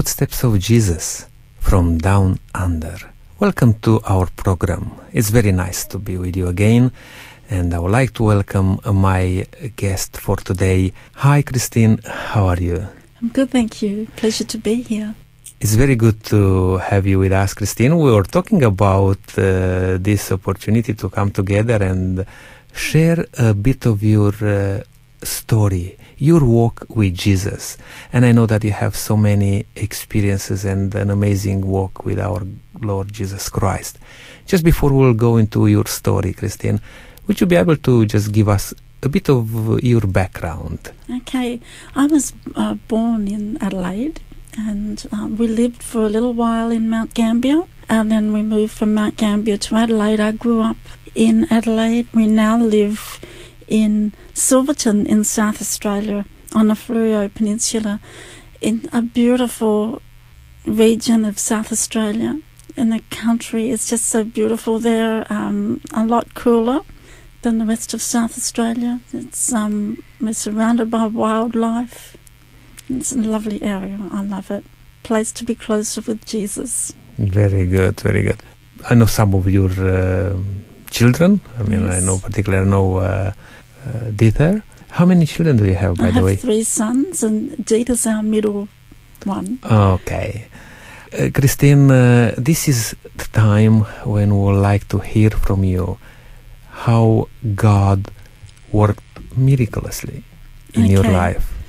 footsteps of Jesus from down under. Welcome to our program. It's very nice to be with you again. And I would like to welcome my guest for today. Hi, Christine. How are you? I'm good, thank you. Pleasure to be here. It's very good to have you with us, Christine. We were talking about uh, this opportunity to come together and share a bit of your uh, story, your walk with Jesus. And I know that you have so many experiences and an amazing walk with our Lord Jesus Christ. Just before we'll go into your story, Christine, would you be able to just give us a bit of your background? Okay, I was uh, born in Adelaide and uh, we lived for a little while in Mount Gambier and then we moved from Mount Gambier to Adelaide. I grew up in Adelaide. We now live in Silverton in South Australia on the Fleurieu Peninsula in a beautiful region of South Australia. And the country is just so beautiful there, um, a lot cooler than the rest of South Australia. It's um, we're surrounded by wildlife. It's a lovely area. I love it. Place to be closer with Jesus. Very good, very good. I know some of your uh, children. I mean, yes. I know particularly I know uh, uh, Dieter. How many children do you have, by I the way? three sons, and Dieter's our middle one. Okay. Uh, Christine, uh, this is the time when we would like to hear from you how God worked miraculously in okay. your life.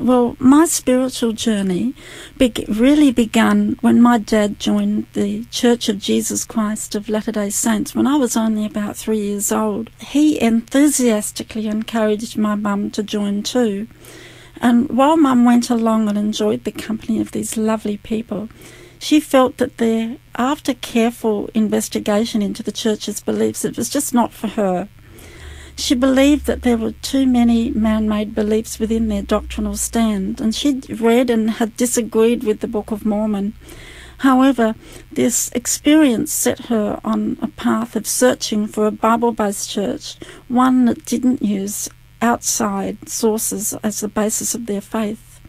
Well, my spiritual journey be- really began when my dad joined the Church of Jesus Christ of Latter day Saints when I was only about three years old. He enthusiastically encouraged my mum to join too. And while mum went along and enjoyed the company of these lovely people, she felt that there, after careful investigation into the church's beliefs, it was just not for her. She believed that there were too many man made beliefs within their doctrinal stand, and she'd read and had disagreed with the Book of Mormon. However, this experience set her on a path of searching for a Bible based church, one that didn't use outside sources as the basis of their faith.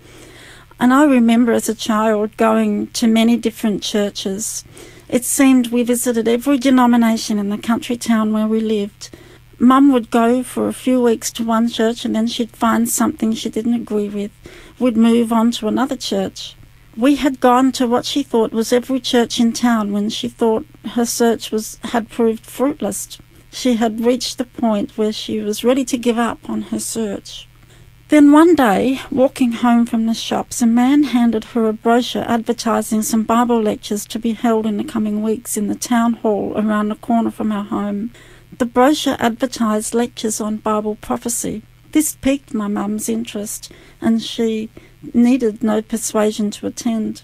And I remember as a child going to many different churches. It seemed we visited every denomination in the country town where we lived Mum would go for a few weeks to one church and then she'd find something she didn't agree with. Would move on to another church. We had gone to what she thought was every church in town when she thought her search was had proved fruitless. She had reached the point where she was ready to give up on her search. Then one day, walking home from the shops, a man handed her a brochure advertising some Bible lectures to be held in the coming weeks in the town hall around the corner from our home. The brochure advertised lectures on Bible prophecy. This piqued my mum's interest, and she needed no persuasion to attend.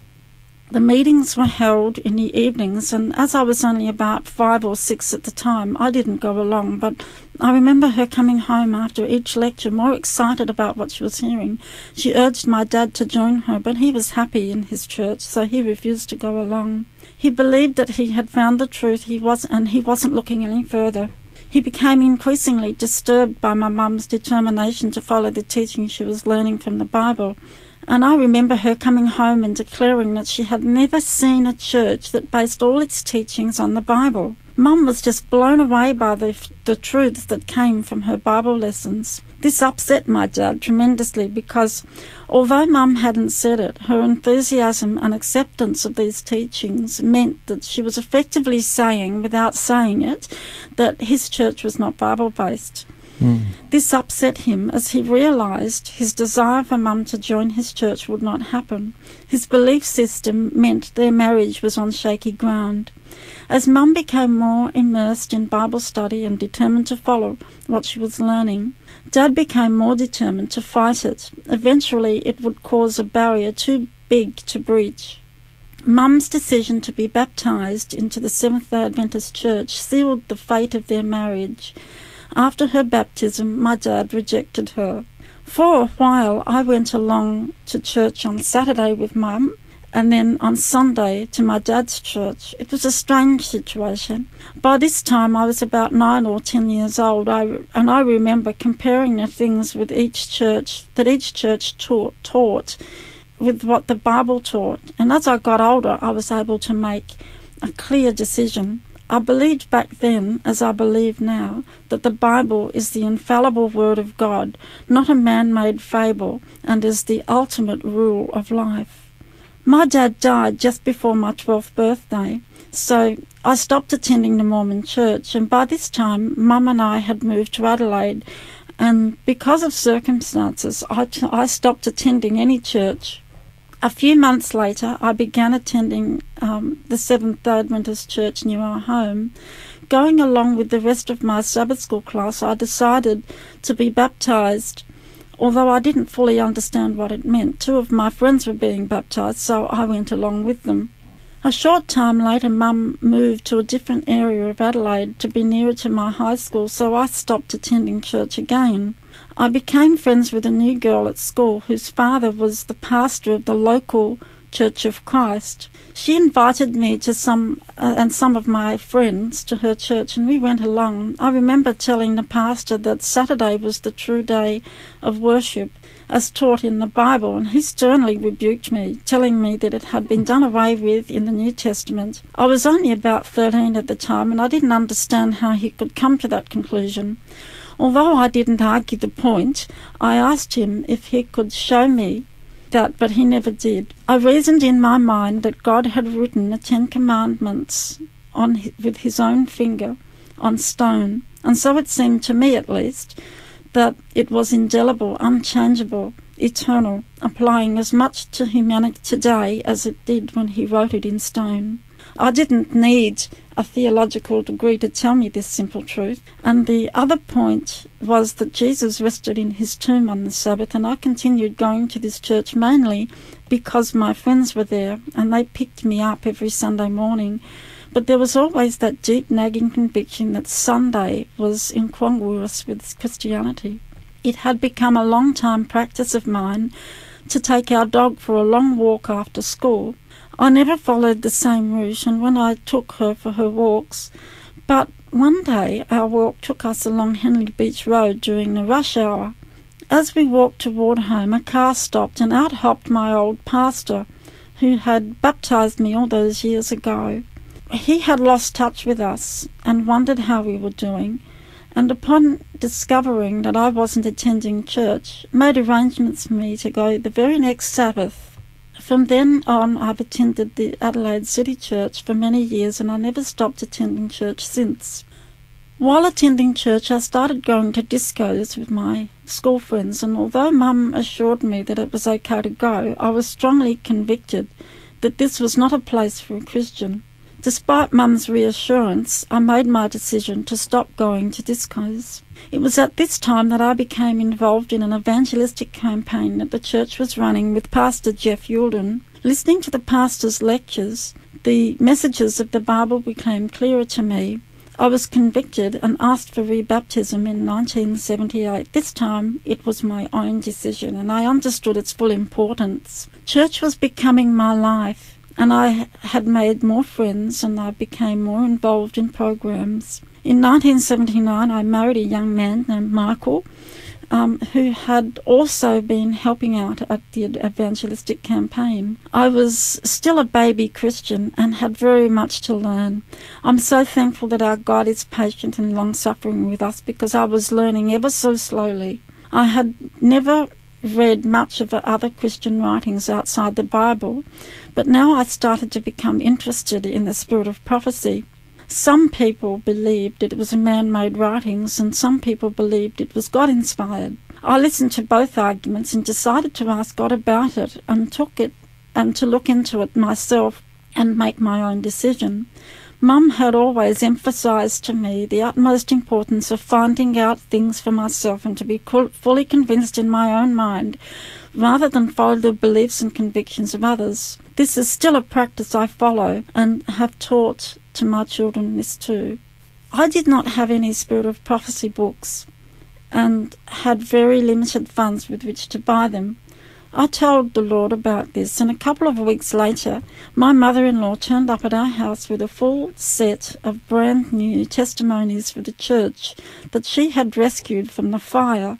The meetings were held in the evenings, and as I was only about five or six at the time, I didn't go along. But I remember her coming home after each lecture more excited about what she was hearing. She urged my dad to join her, but he was happy in his church, so he refused to go along. He believed that he had found the truth he was, and he wasn't looking any further. He became increasingly disturbed by my mum's determination to follow the teaching she was learning from the Bible. And I remember her coming home and declaring that she had never seen a church that based all its teachings on the Bible. Mum was just blown away by the, the truths that came from her Bible lessons. This upset my dad tremendously because although Mum hadn't said it, her enthusiasm and acceptance of these teachings meant that she was effectively saying, without saying it, that his church was not Bible based. This upset him as he realised his desire for Mum to join his church would not happen. His belief system meant their marriage was on shaky ground. As Mum became more immersed in Bible study and determined to follow what she was learning, Dad became more determined to fight it. Eventually, it would cause a barrier too big to breach. Mum's decision to be baptized into the Seventh day Adventist Church sealed the fate of their marriage. After her baptism, my dad rejected her. For a while, I went along to church on Saturday with Mum and then on Sunday to my dad's church. It was a strange situation. By this time, I was about nine or ten years old, I, and I remember comparing the things with each church that each church taught, taught with what the Bible taught. And as I got older, I was able to make a clear decision. I believed back then, as I believe now, that the Bible is the infallible Word of God, not a man made fable, and is the ultimate rule of life. My dad died just before my 12th birthday, so I stopped attending the Mormon church, and by this time, Mum and I had moved to Adelaide, and because of circumstances, I, t- I stopped attending any church. A few months later, I began attending um, the Seventh day Adventist Church near our home. Going along with the rest of my Sabbath school class, I decided to be baptized although I didn't fully understand what it meant. Two of my friends were being baptized, so I went along with them. A short time later, Mum moved to a different area of Adelaide to be nearer to my high school, so I stopped attending church again. I became friends with a new girl at school whose father was the pastor of the local Church of Christ. She invited me to some uh, and some of my friends to her church, and we went along. I remember telling the pastor that Saturday was the true day of worship, as taught in the Bible, and he sternly rebuked me, telling me that it had been done away with in the New Testament. I was only about 13 at the time, and I didn't understand how he could come to that conclusion. Although I didn't argue the point, I asked him if he could show me that, but he never did. I reasoned in my mind that God had written the Ten Commandments on with his own finger on stone, and so it seemed to me, at least, that it was indelible, unchangeable, eternal, applying as much to humanity today as it did when he wrote it in stone. I didn't need a theological degree to tell me this simple truth. And the other point was that Jesus rested in his tomb on the Sabbath, and I continued going to this church mainly because my friends were there and they picked me up every Sunday morning. But there was always that deep nagging conviction that Sunday was incongruous with Christianity. It had become a long time practice of mine to take our dog for a long walk after school I never followed the same route, and when I took her for her walks, but one day our walk took us along Henley Beach Road during the rush hour. As we walked toward home, a car stopped, and out hopped my old pastor, who had baptized me all those years ago. He had lost touch with us and wondered how we were doing, and upon discovering that I wasn't attending church, made arrangements for me to go the very next Sabbath from then on, I've attended the Adelaide City Church for many years and I never stopped attending church since. While attending church, I started going to discos with my school friends, and although Mum assured me that it was okay to go, I was strongly convicted that this was not a place for a Christian. Despite Mum's reassurance, I made my decision to stop going to discos. It was at this time that I became involved in an evangelistic campaign that the church was running with Pastor Geoff Youlden. Listening to the pastor's lectures, the messages of the Bible became clearer to me. I was convicted and asked for rebaptism in 1978. This time it was my own decision and I understood its full importance. Church was becoming my life and I had made more friends and I became more involved in programs. In 1979, I married a young man named Michael, um, who had also been helping out at the evangelistic campaign. I was still a baby Christian and had very much to learn. I'm so thankful that our God is patient and long suffering with us because I was learning ever so slowly. I had never read much of other Christian writings outside the Bible, but now I started to become interested in the spirit of prophecy. Some people believed it was man made writings, and some people believed it was God inspired. I listened to both arguments and decided to ask God about it and took it and to look into it myself and make my own decision. Mum had always emphasized to me the utmost importance of finding out things for myself and to be fully convinced in my own mind rather than follow the beliefs and convictions of others. This is still a practice I follow and have taught to my children this too. I did not have any Spirit of Prophecy books and had very limited funds with which to buy them. I told the Lord about this, and a couple of weeks later, my mother in law turned up at our house with a full set of brand new testimonies for the church that she had rescued from the fire.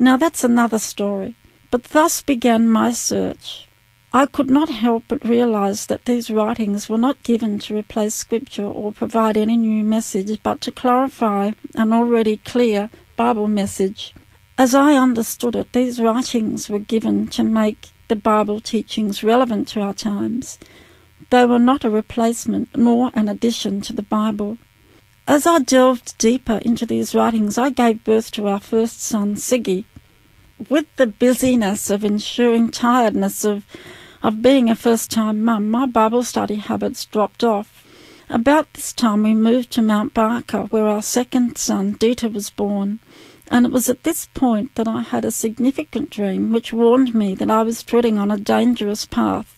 Now that's another story. But thus began my search. I could not help but realize that these writings were not given to replace Scripture or provide any new message, but to clarify an already clear Bible message. As I understood it, these writings were given to make the Bible teachings relevant to our times. They were not a replacement nor an addition to the Bible. As I delved deeper into these writings, I gave birth to our first son, Siggy. With the busyness of ensuring tiredness of, of being a first time mum, my Bible study habits dropped off. About this time, we moved to Mount Barker, where our second son, Dieter, was born. And it was at this point that I had a significant dream which warned me that I was treading on a dangerous path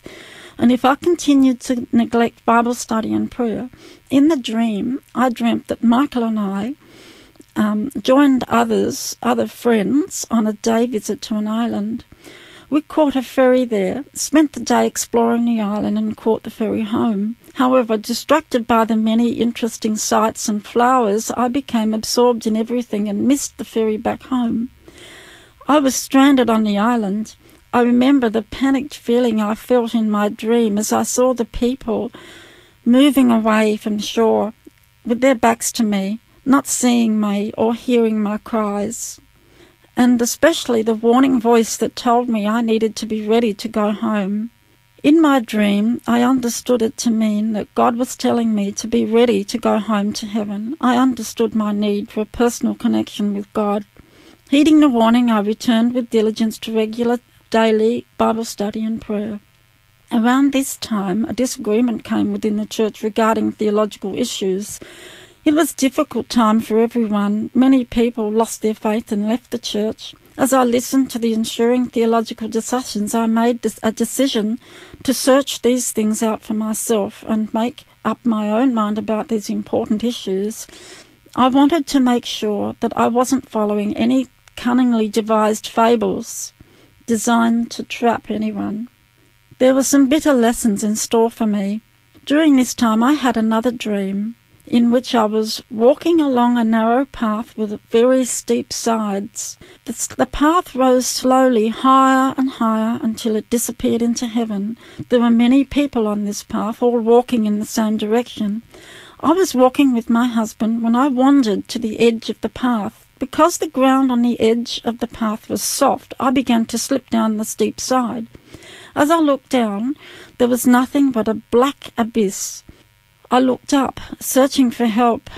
and if I continued to neglect Bible study and prayer, in the dream, I dreamt that Michael and I um, joined others, other friends, on a day visit to an island. We caught a ferry there, spent the day exploring the island, and caught the ferry home. However, distracted by the many interesting sights and flowers, I became absorbed in everything and missed the ferry back home. I was stranded on the island. I remember the panicked feeling I felt in my dream as I saw the people moving away from the shore with their backs to me, not seeing me or hearing my cries, and especially the warning voice that told me I needed to be ready to go home. In my dream, I understood it to mean that God was telling me to be ready to go home to heaven. I understood my need for a personal connection with God. Heeding the warning, I returned with diligence to regular daily Bible study and prayer. Around this time, a disagreement came within the church regarding theological issues. It was a difficult time for everyone. Many people lost their faith and left the church. As I listened to the ensuing theological discussions, I made a decision to search these things out for myself and make up my own mind about these important issues. I wanted to make sure that I wasn't following any cunningly devised fables designed to trap anyone. There were some bitter lessons in store for me. During this time, I had another dream in which I was walking along a narrow path with very steep sides. The, the, path rose slowly higher and higher until it disappeared into heaven. There were many people on this path, all walking in the same direction. I was walking with my husband when I wandered to the edge of the path. Because the ground on the edge of the path was soft, I began to slip down the steep side. As I looked down, there was nothing but a black abyss. I looked up, searching for help,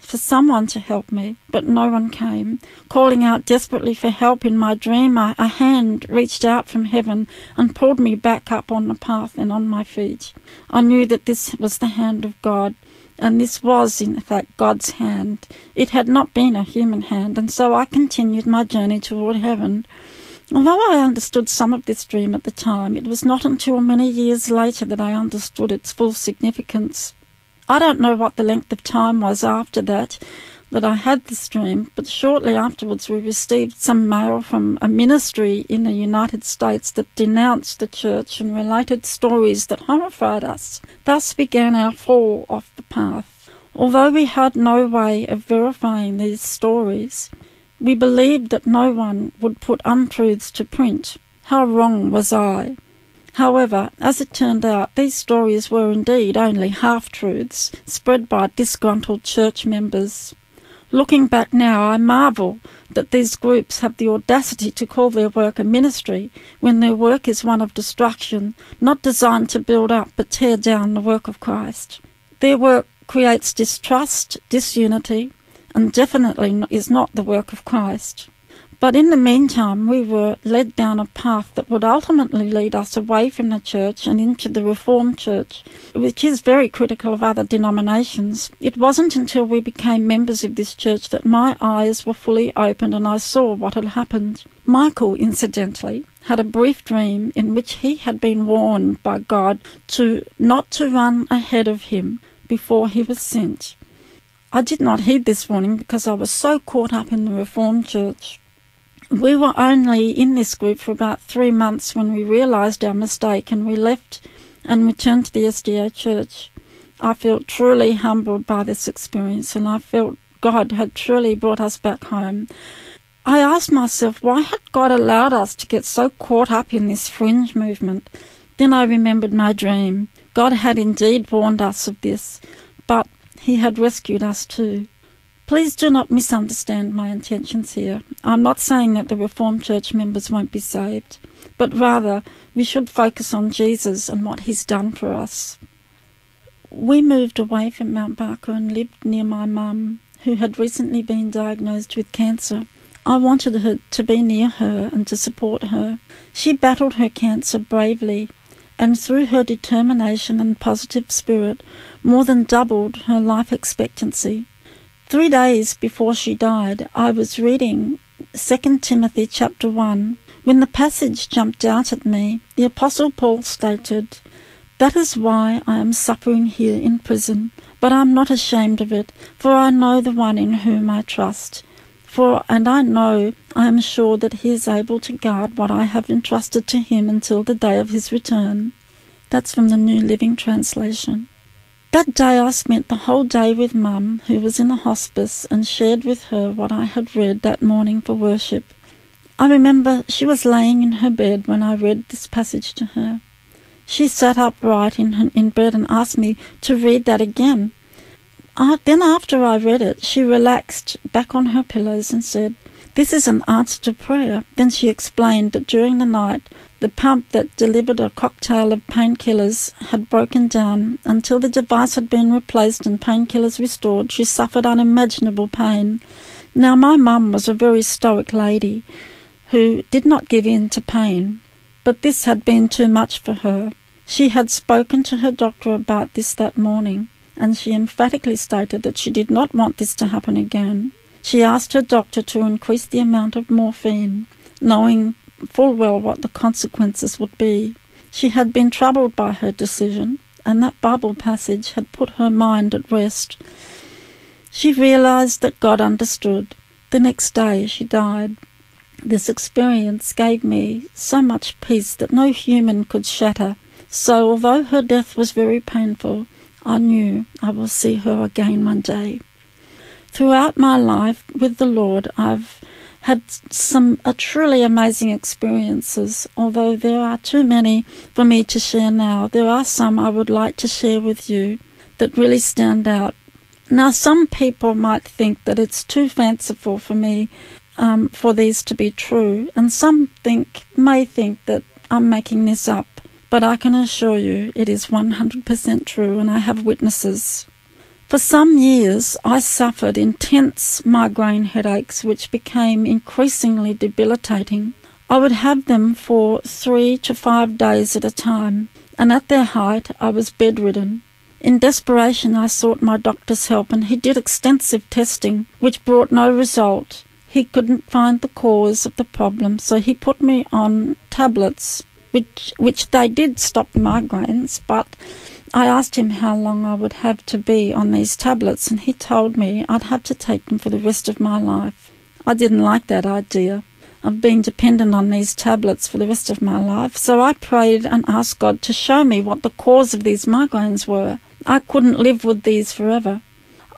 for someone to help me, but no one came. Calling out desperately for help in my dream, I, a hand reached out from heaven and pulled me back up on the path and on my feet. I knew that this was the hand of God and this was, in fact, God's hand. It had not been a human hand, and so I continued my journey toward heaven. Although I understood some of this dream at the time, it was not until many years later that I understood its full significance. I don't know what the length of time was after that, that I had this dream, but shortly afterwards we received some mail from a ministry in the United States that denounced the church and related stories that horrified us. Thus began our fall off the path. Although we had no way of verifying these stories, we believed that no one would put untruths to print. How wrong was I? However, as it turned out, these stories were indeed only half truths spread by disgruntled church members. Looking back now, I marvel that these groups have the audacity to call their work a ministry when their work is one of destruction, not designed to build up but tear down the work of Christ. Their work creates distrust, disunity, and definitely is not the work of Christ. But in the meantime, we were led down a path that would ultimately lead us away from the church and into the Reformed Church, which is very critical of other denominations. It wasn't until we became members of this church that my eyes were fully opened and I saw what had happened. Michael, incidentally, had a brief dream in which he had been warned by God to not to run ahead of him before he was sent. I did not heed this warning because I was so caught up in the Reformed Church. We were only in this group for about three months when we realised our mistake and we left and returned to the SDA church. I felt truly humbled by this experience and I felt God had truly brought us back home. I asked myself, why had God allowed us to get so caught up in this fringe movement? Then I remembered my dream. God had indeed warned us of this, but He had rescued us too. Please do not misunderstand my intentions here. I'm not saying that the Reformed Church members won't be saved, but rather we should focus on Jesus and what He's done for us. We moved away from Mount Barker and lived near my mum, who had recently been diagnosed with cancer. I wanted her to be near her and to support her. She battled her cancer bravely, and through her determination and positive spirit, more than doubled her life expectancy. Three days before she died, I was reading 2 Timothy chapter 1. When the passage jumped out at me, the Apostle Paul stated, That is why I am suffering here in prison, but I am not ashamed of it, for I know the one in whom I trust. For and I know I am sure that he is able to guard what I have entrusted to him until the day of his return. That's from the New Living Translation. That day I spent the whole day with Mum, who was in a hospice, and shared with her what I had read that morning for worship. I remember she was laying in her bed when I read this passage to her. She sat upright in, her, in bed and asked me to read that again. Uh, then, after I read it, she relaxed back on her pillows and said, This is an answer to prayer. Then she explained that during the night, the pump that delivered a cocktail of painkillers had broken down. Until the device had been replaced and painkillers restored, she suffered unimaginable pain. Now, my mum was a very stoic lady who did not give in to pain, but this had been too much for her. She had spoken to her doctor about this that morning and she emphatically stated that she did not want this to happen again. She asked her doctor to increase the amount of morphine, knowing full well what the consequences would be. She had been troubled by her decision, and that Bible passage had put her mind at rest. She realized that God understood. The next day she died. This experience gave me so much peace that no human could shatter. So, although her death was very painful, I knew I will see her again one day. Throughout my life with the Lord, I've had some uh, truly amazing experiences. Although there are too many for me to share now, there are some I would like to share with you that really stand out. Now, some people might think that it's too fanciful for me um, for these to be true, and some think may think that I'm making this up. But I can assure you it is 100% true, and I have witnesses. For some years, I suffered intense migraine headaches, which became increasingly debilitating. I would have them for three to five days at a time, and at their height, I was bedridden. In desperation, I sought my doctor's help, and he did extensive testing, which brought no result. He couldn't find the cause of the problem, so he put me on tablets which which they did stop the migraines, but I asked him how long I would have to be on these tablets, and he told me I'd have to take them for the rest of my life. I didn't like that idea of being dependent on these tablets for the rest of my life, so I prayed and asked God to show me what the cause of these migraines were. I couldn't live with these forever.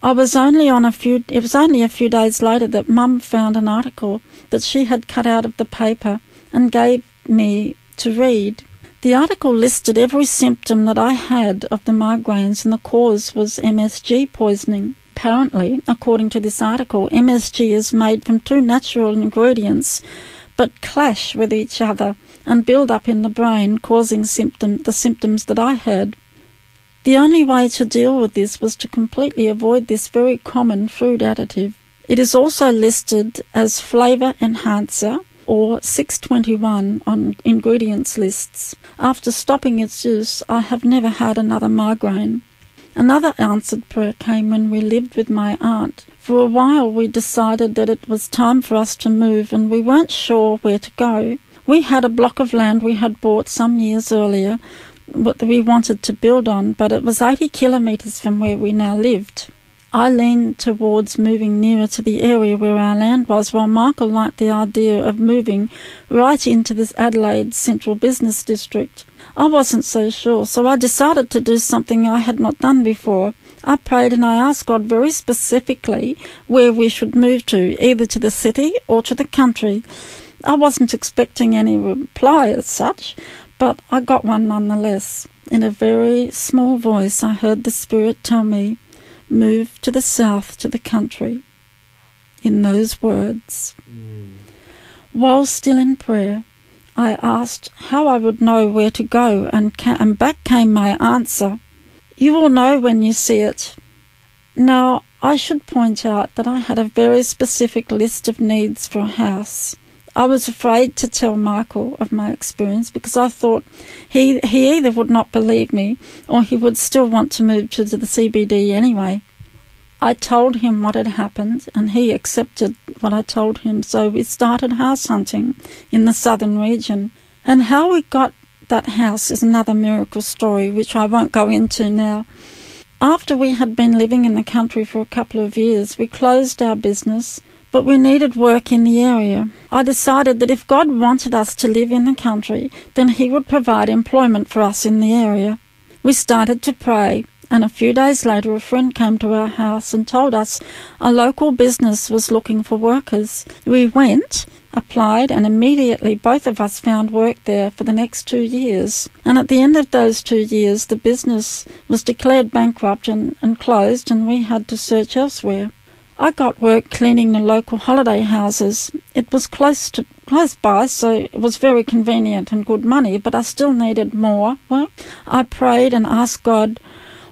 I was only on a few it was only a few days later that Mum found an article that she had cut out of the paper and gave me to read. The article listed every symptom that I had of the migraines, and the cause was MSG poisoning. Apparently, according to this article, MSG is made from two natural ingredients but clash with each other and build up in the brain, causing symptom, the symptoms that I had. The only way to deal with this was to completely avoid this very common food additive. It is also listed as flavour enhancer or 621 on ingredients lists. After stopping its use, I have never had another migraine. Another answered prayer came when we lived with my aunt. For a while, we decided that it was time for us to move, and we weren't sure where to go. We had a block of land we had bought some years earlier that we wanted to build on, but it was 80 kilometres from where we now lived. I leaned towards moving nearer to the area where our land was, while Michael liked the idea of moving right into this Adelaide central business district. I wasn't so sure, so I decided to do something I had not done before. I prayed and I asked God very specifically where we should move to, either to the city or to the country. I wasn't expecting any reply as such, but I got one nonetheless. In a very small voice, I heard the Spirit tell me, Move to the south to the country. In those words. Mm. While still in prayer, I asked how I would know where to go, and, ca- and back came my answer You will know when you see it. Now, I should point out that I had a very specific list of needs for a house. I was afraid to tell Michael of my experience because I thought he he either would not believe me or he would still want to move to the CBD anyway. I told him what had happened and he accepted what I told him, so we started house hunting in the southern region. And how we got that house is another miracle story which I won't go into now. After we had been living in the country for a couple of years, we closed our business, but we needed work in the area. I decided that if God wanted us to live in the country, then He would provide employment for us in the area. We started to pray, and a few days later a friend came to our house and told us a local business was looking for workers. We went, applied, and immediately both of us found work there for the next two years. And at the end of those two years, the business was declared bankrupt and, and closed, and we had to search elsewhere. I got work cleaning the local holiday houses. It was close to close by, so it was very convenient and good money, but I still needed more. Well, I prayed and asked God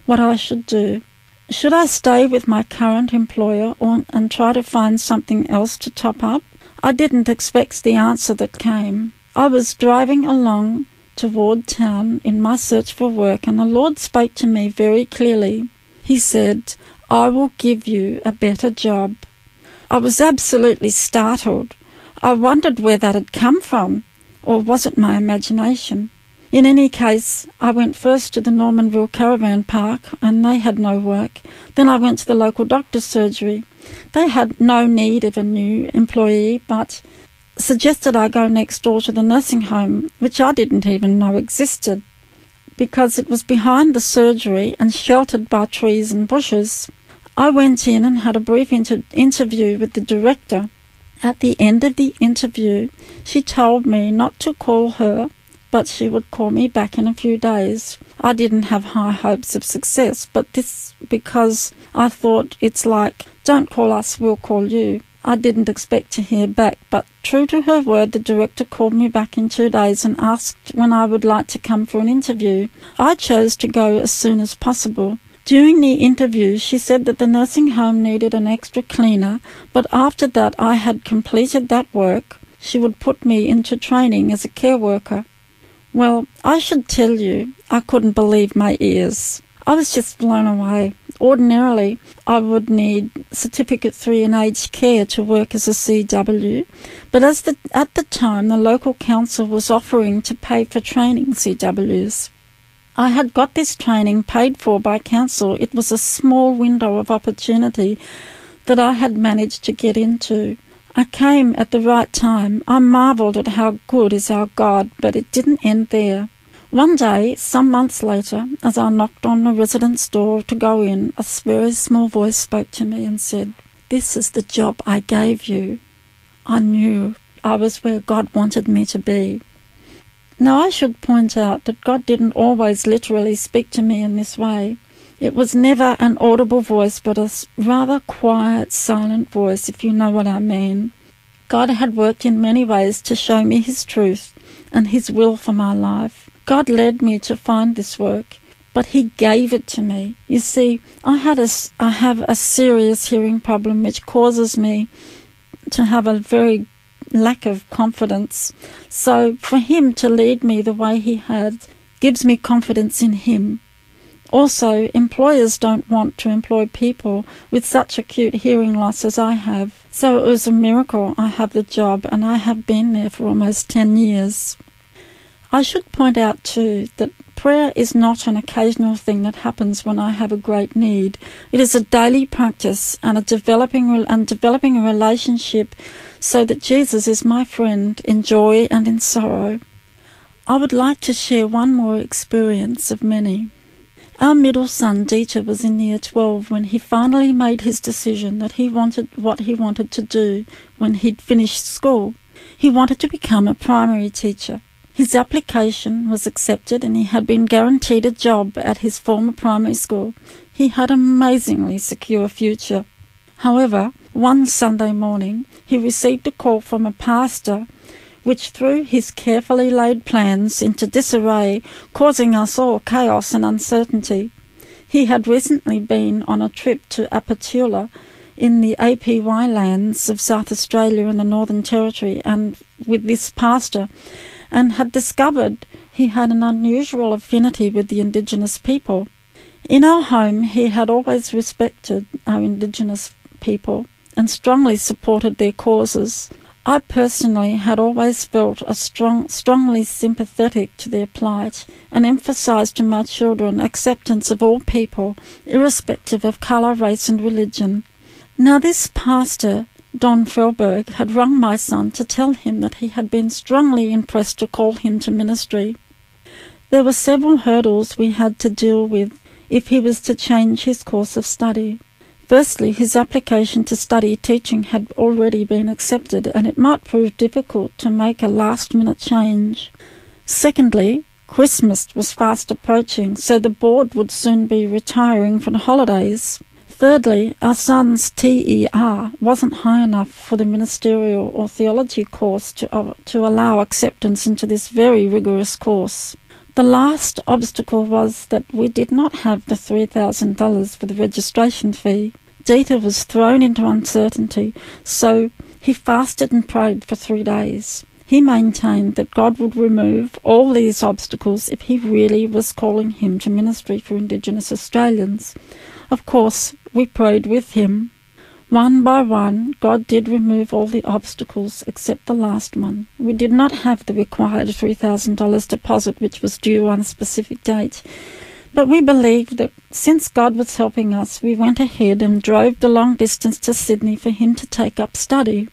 what I should do. Should I stay with my current employer or, and try to find something else to top up? I didn't expect the answer that came. I was driving along toward town in my search for work, and the Lord spoke to me very clearly. He said, I will give you a better job. I was absolutely startled. I wondered where that had come from, or was it my imagination? In any case, I went first to the Normanville Caravan Park, and they had no work. Then I went to the local doctor's surgery. They had no need of a new employee, but suggested I go next door to the nursing home, which I didn't even know existed, because it was behind the surgery and sheltered by trees and bushes. I went in and had a brief inter- interview with the director. At the end of the interview, she told me not to call her, but she would call me back in a few days. I didn't have high hopes of success, but this because I thought it's like, don't call us, we'll call you. I didn't expect to hear back, but true to her word, the director called me back in two days and asked when I would like to come for an interview. I chose to go as soon as possible. During the interview, she said that the nursing home needed an extra cleaner, but after that I had completed that work, she would put me into training as a care worker. Well, I should tell you, I couldn't believe my ears. I was just blown away. Ordinarily, I would need Certificate 3 in aged care to work as a CW, but as the, at the time the local council was offering to pay for training CWs. I had got this training paid for by council. It was a small window of opportunity that I had managed to get into. I came at the right time. I marvelled at how good is our God, but it didn't end there. One day, some months later, as I knocked on the residence door to go in, a very small voice spoke to me and said, This is the job I gave you. I knew I was where God wanted me to be. Now, I should point out that God didn't always literally speak to me in this way. It was never an audible voice, but a rather quiet, silent voice, if you know what I mean. God had worked in many ways to show me His truth and His will for my life. God led me to find this work, but He gave it to me. You see, I had a, I have a serious hearing problem which causes me to have a very lack of confidence. So for Him to lead me the way He had gives me confidence in Him. Also, employers don't want to employ people with such acute hearing loss as I have. So it was a miracle I have the job and I have been there for almost 10 years. I should point out too that prayer is not an occasional thing that happens when I have a great need. It is a daily practice and a developing and developing a relationship so that Jesus is my friend in joy and in sorrow. I would like to share one more experience of many. Our middle son, Dieter, was in year 12 when he finally made his decision that he wanted what he wanted to do when he'd finished school. He wanted to become a primary teacher. His application was accepted and he had been guaranteed a job at his former primary school. He had an amazingly secure future. However, one Sunday morning he received a call from a pastor which threw his carefully laid plans into disarray, causing us all chaos and uncertainty. He had recently been on a trip to Apatula in the APY lands of South Australia and the Northern Territory and with this pastor and had discovered he had an unusual affinity with the Indigenous people. In our home, he had always respected our Indigenous people and strongly supported their causes. I personally had always felt a strong, strongly sympathetic to their plight and emphasized to my children acceptance of all people, irrespective of colour, race, and religion. Now, this pastor Don Felberg had rung my son to tell him that he had been strongly impressed to call him to ministry. There were several hurdles we had to deal with if he was to change his course of study. Firstly, his application to study teaching had already been accepted and it might prove difficult to make a last minute change. Secondly, Christmas was fast approaching, so the board would soon be retiring for the holidays. Thirdly, our son's TER wasn't high enough for the ministerial or theology course to, uh, to allow acceptance into this very rigorous course. The last obstacle was that we did not have the $3,000 for the registration fee. Dieter was thrown into uncertainty, so he fasted and prayed for three days. He maintained that God would remove all these obstacles if he really was calling him to ministry for Indigenous Australians. Of course, we prayed with him. One by one, God did remove all the obstacles except the last one. We did not have the required $3,000 deposit, which was due on a specific date. But we believed that since God was helping us, we went ahead and drove the long distance to Sydney for him to take up study.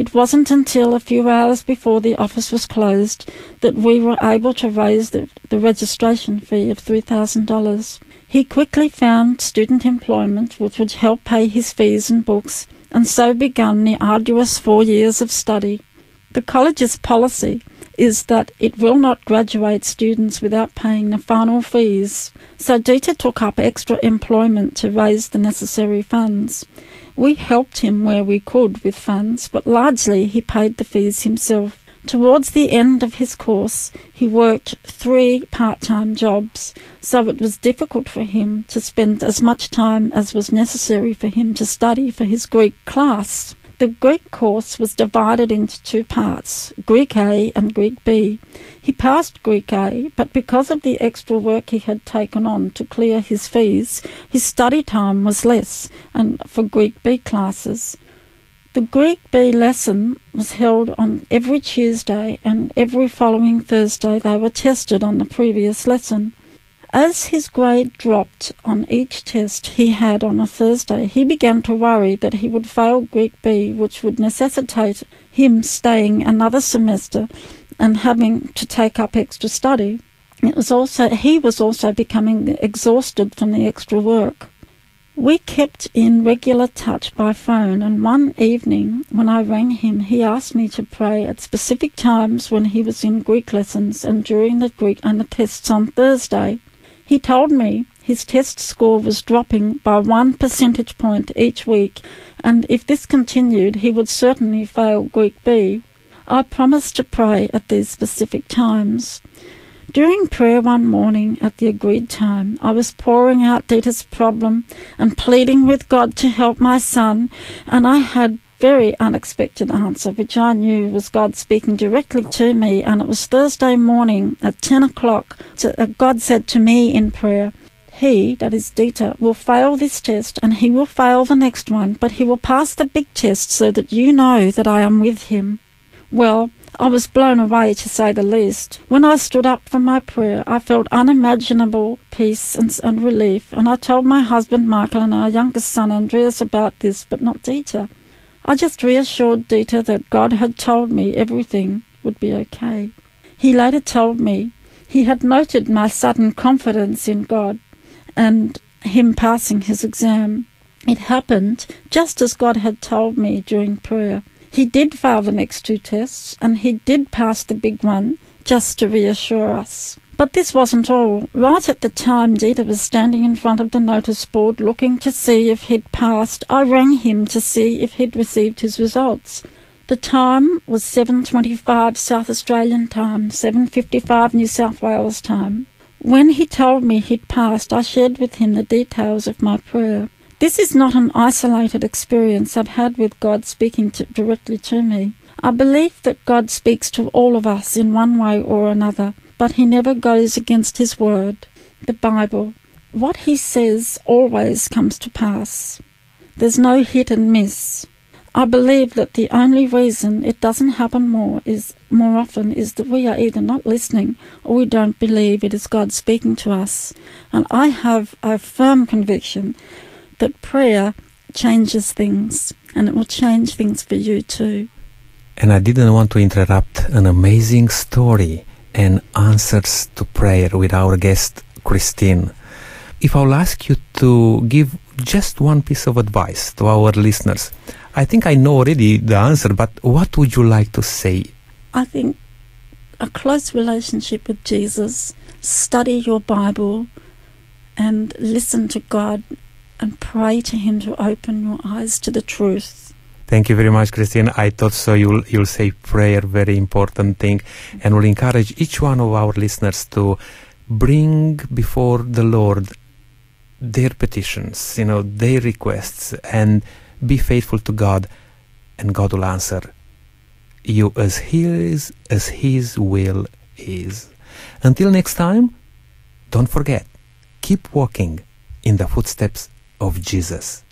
It wasn't until a few hours before the office was closed that we were able to raise the, the registration fee of $3,000. He quickly found student employment which would help pay his fees and books, and so began the arduous four years of study. The college's policy is that it will not graduate students without paying the final fees, so Dieter took up extra employment to raise the necessary funds. We helped him where we could with funds, but largely he paid the fees himself. Towards the end of his course, he worked three part time jobs, so it was difficult for him to spend as much time as was necessary for him to study for his Greek class. The Greek course was divided into two parts, Greek A and Greek B. He passed Greek A, but because of the extra work he had taken on to clear his fees, his study time was less and for Greek B classes. The Greek B lesson was held on every Tuesday, and every following Thursday they were tested on the previous lesson. As his grade dropped on each test he had on a Thursday, he began to worry that he would fail Greek B, which would necessitate him staying another semester and having to take up extra study. It was also he was also becoming exhausted from the extra work. We kept in regular touch by phone, and one evening when I rang him, he asked me to pray at specific times when he was in Greek lessons and during the Greek and the tests on Thursday. He told me his test score was dropping by one percentage point each week, and if this continued, he would certainly fail Greek B. I promised to pray at these specific times. During prayer one morning at the agreed time, I was pouring out Dieter's problem and pleading with God to help my son, and I had very unexpected answer, which I knew was God speaking directly to me. And it was Thursday morning at 10 o'clock. Uh, God said to me in prayer, He, that is Dieter, will fail this test and he will fail the next one, but he will pass the big test so that you know that I am with him. Well, I was blown away to say the least. When I stood up from my prayer, I felt unimaginable peace and, and, relief, and I told my husband Michael and our youngest son Andreas about this, but not Dieter. I just reassured Dieter that God had told me everything would be okay. He later told me he had noted my sudden confidence in God and him passing his exam. It happened just as God had told me during prayer. He did fail the next two tests, and he did pass the big one, just to reassure us. But this wasn't all. Right at the time Dieter was standing in front of the notice board looking to see if he'd passed, I rang him to see if he'd received his results. The time was 7.25 South Australian time, 7.55 New South Wales time. When he told me he'd passed, I shared with him the details of my prayer. This is not an isolated experience I've had with God speaking to, directly to me. I believe that God speaks to all of us in one way or another, but He never goes against His word, the Bible. What He says always comes to pass. There's no hit and miss. I believe that the only reason it doesn't happen more is more often is that we are either not listening or we don't believe it is God speaking to us. And I have a firm conviction that prayer changes things and it will change things for you too. And I didn't want to interrupt an amazing story and answers to prayer with our guest Christine. If I'll ask you to give just one piece of advice to our listeners, I think I know already the answer, but what would you like to say? I think a close relationship with Jesus, study your Bible, and listen to God and pray to Him to open your eyes to the truth. Thank you very much, Christine. I thought so. You'll you'll say prayer, very important thing, and we'll encourage each one of our listeners to bring before the Lord their petitions, you know, their requests, and be faithful to God, and God will answer you as His as His will is. Until next time, don't forget, keep walking in the footsteps of Jesus.